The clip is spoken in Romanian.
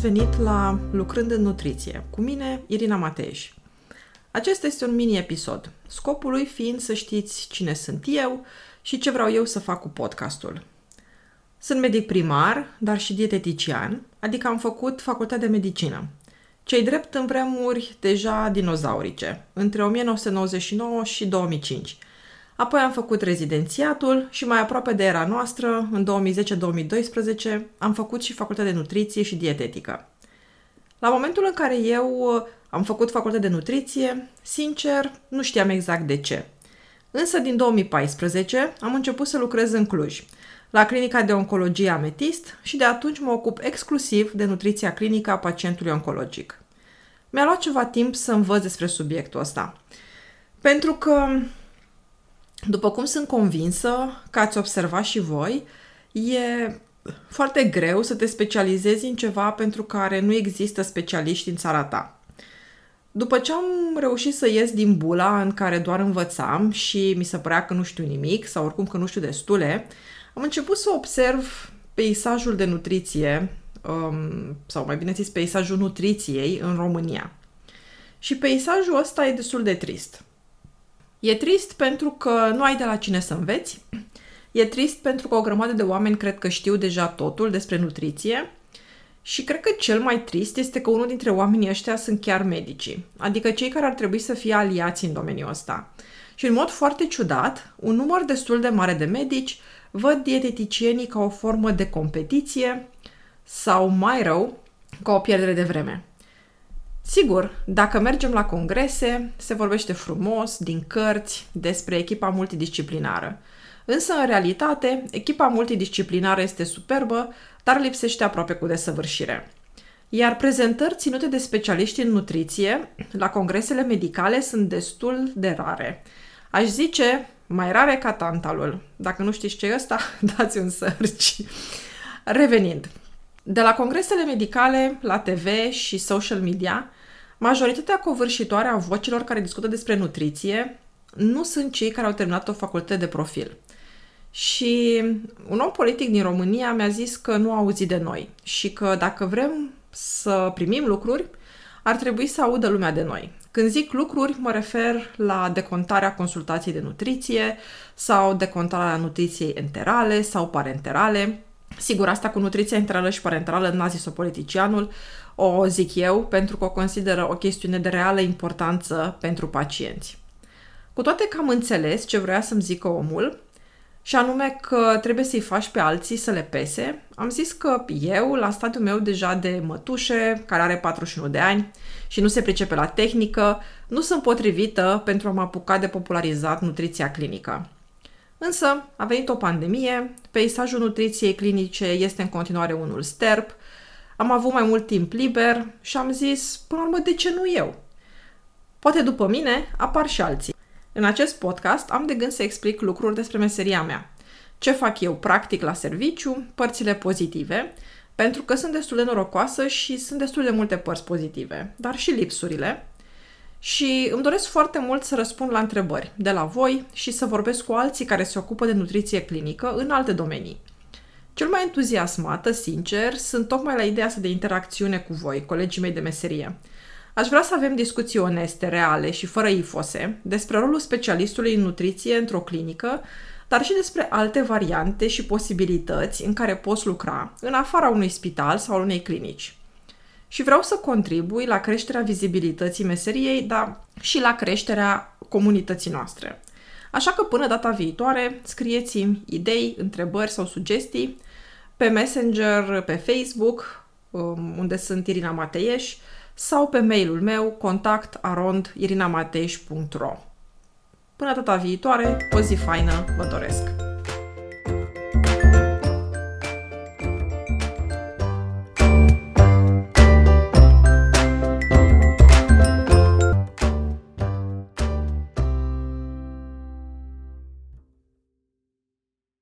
venit la Lucrând în Nutriție, cu mine, Irina Mateeș. Acesta este un mini-episod, scopul lui fiind să știți cine sunt eu și ce vreau eu să fac cu podcastul. Sunt medic primar, dar și dietetician, adică am făcut facultatea de medicină. Cei drept în vremuri deja dinozaurice, între 1999 și 2005. Apoi am făcut rezidențiatul și mai aproape de era noastră, în 2010-2012, am făcut și facultatea de nutriție și dietetică. La momentul în care eu uh, am făcut facultatea de nutriție, sincer, nu știam exact de ce. Însă din 2014 am început să lucrez în Cluj, la clinica de oncologie Ametist și de atunci mă ocup exclusiv de nutriția clinică a pacientului oncologic. Mi-a luat ceva timp să învăț despre subiectul ăsta. Pentru că după cum sunt convinsă că ați observat și voi, e foarte greu să te specializezi în ceva pentru care nu există specialiști în țara ta. După ce am reușit să ies din bula în care doar învățam și mi se părea că nu știu nimic sau oricum că nu știu destule, am început să observ peisajul de nutriție, um, sau mai bine zis peisajul nutriției în România. Și peisajul ăsta e destul de trist. E trist pentru că nu ai de la cine să înveți. E trist pentru că o grămadă de oameni cred că știu deja totul despre nutriție. Și cred că cel mai trist este că unul dintre oamenii ăștia sunt chiar medicii, adică cei care ar trebui să fie aliați în domeniul ăsta. Și în mod foarte ciudat, un număr destul de mare de medici văd dieteticienii ca o formă de competiție sau mai rău, ca o pierdere de vreme. Sigur, dacă mergem la congrese, se vorbește frumos, din cărți, despre echipa multidisciplinară. Însă, în realitate, echipa multidisciplinară este superbă, dar lipsește aproape cu desăvârșire. Iar prezentări ținute de specialiști în nutriție la congresele medicale sunt destul de rare. Aș zice mai rare ca tantalul. Dacă nu știți ce e ăsta, dați un search. Revenind, de la congresele medicale, la TV și social media, Majoritatea covârșitoare a vocilor care discută despre nutriție nu sunt cei care au terminat o facultate de profil. Și un om politic din România mi-a zis că nu a auzit de noi și că dacă vrem să primim lucruri, ar trebui să audă lumea de noi. Când zic lucruri, mă refer la decontarea consultației de nutriție sau decontarea nutriției enterale sau parenterale. Sigur, asta cu nutriția enterală și parenterală n-a zis-o politicianul, o zic eu, pentru că o consideră o chestiune de reală importanță pentru pacienți. Cu toate că am înțeles ce vrea să-mi zică omul, și anume că trebuie să-i faci pe alții să le pese, am zis că eu, la stadiul meu deja de mătușe, care are 41 de ani și nu se pricepe la tehnică, nu sunt potrivită pentru a mă apuca de popularizat nutriția clinică. Însă a venit o pandemie, peisajul nutriției clinice este în continuare unul sterp, am avut mai mult timp liber și am zis, până la urmă, de ce nu eu? Poate după mine apar și alții. În acest podcast am de gând să explic lucruri despre meseria mea. Ce fac eu practic la serviciu, părțile pozitive, pentru că sunt destul de norocoasă și sunt destul de multe părți pozitive, dar și lipsurile. Și îmi doresc foarte mult să răspund la întrebări de la voi și să vorbesc cu alții care se ocupă de nutriție clinică în alte domenii. Cel mai entuziasmată, sincer, sunt tocmai la ideea asta de interacțiune cu voi, colegii mei de meserie. Aș vrea să avem discuții oneste, reale și fără ifose despre rolul specialistului în nutriție într-o clinică, dar și despre alte variante și posibilități în care poți lucra în afara unui spital sau unei clinici. Și vreau să contribui la creșterea vizibilității meseriei, dar și la creșterea comunității noastre. Așa că până data viitoare, scrieți-mi idei, întrebări sau sugestii pe Messenger, pe Facebook, um, unde sunt Irina Mateieș, sau pe mailul meu contact arond irinamateieș.ro Până data viitoare, o zi faină vă doresc!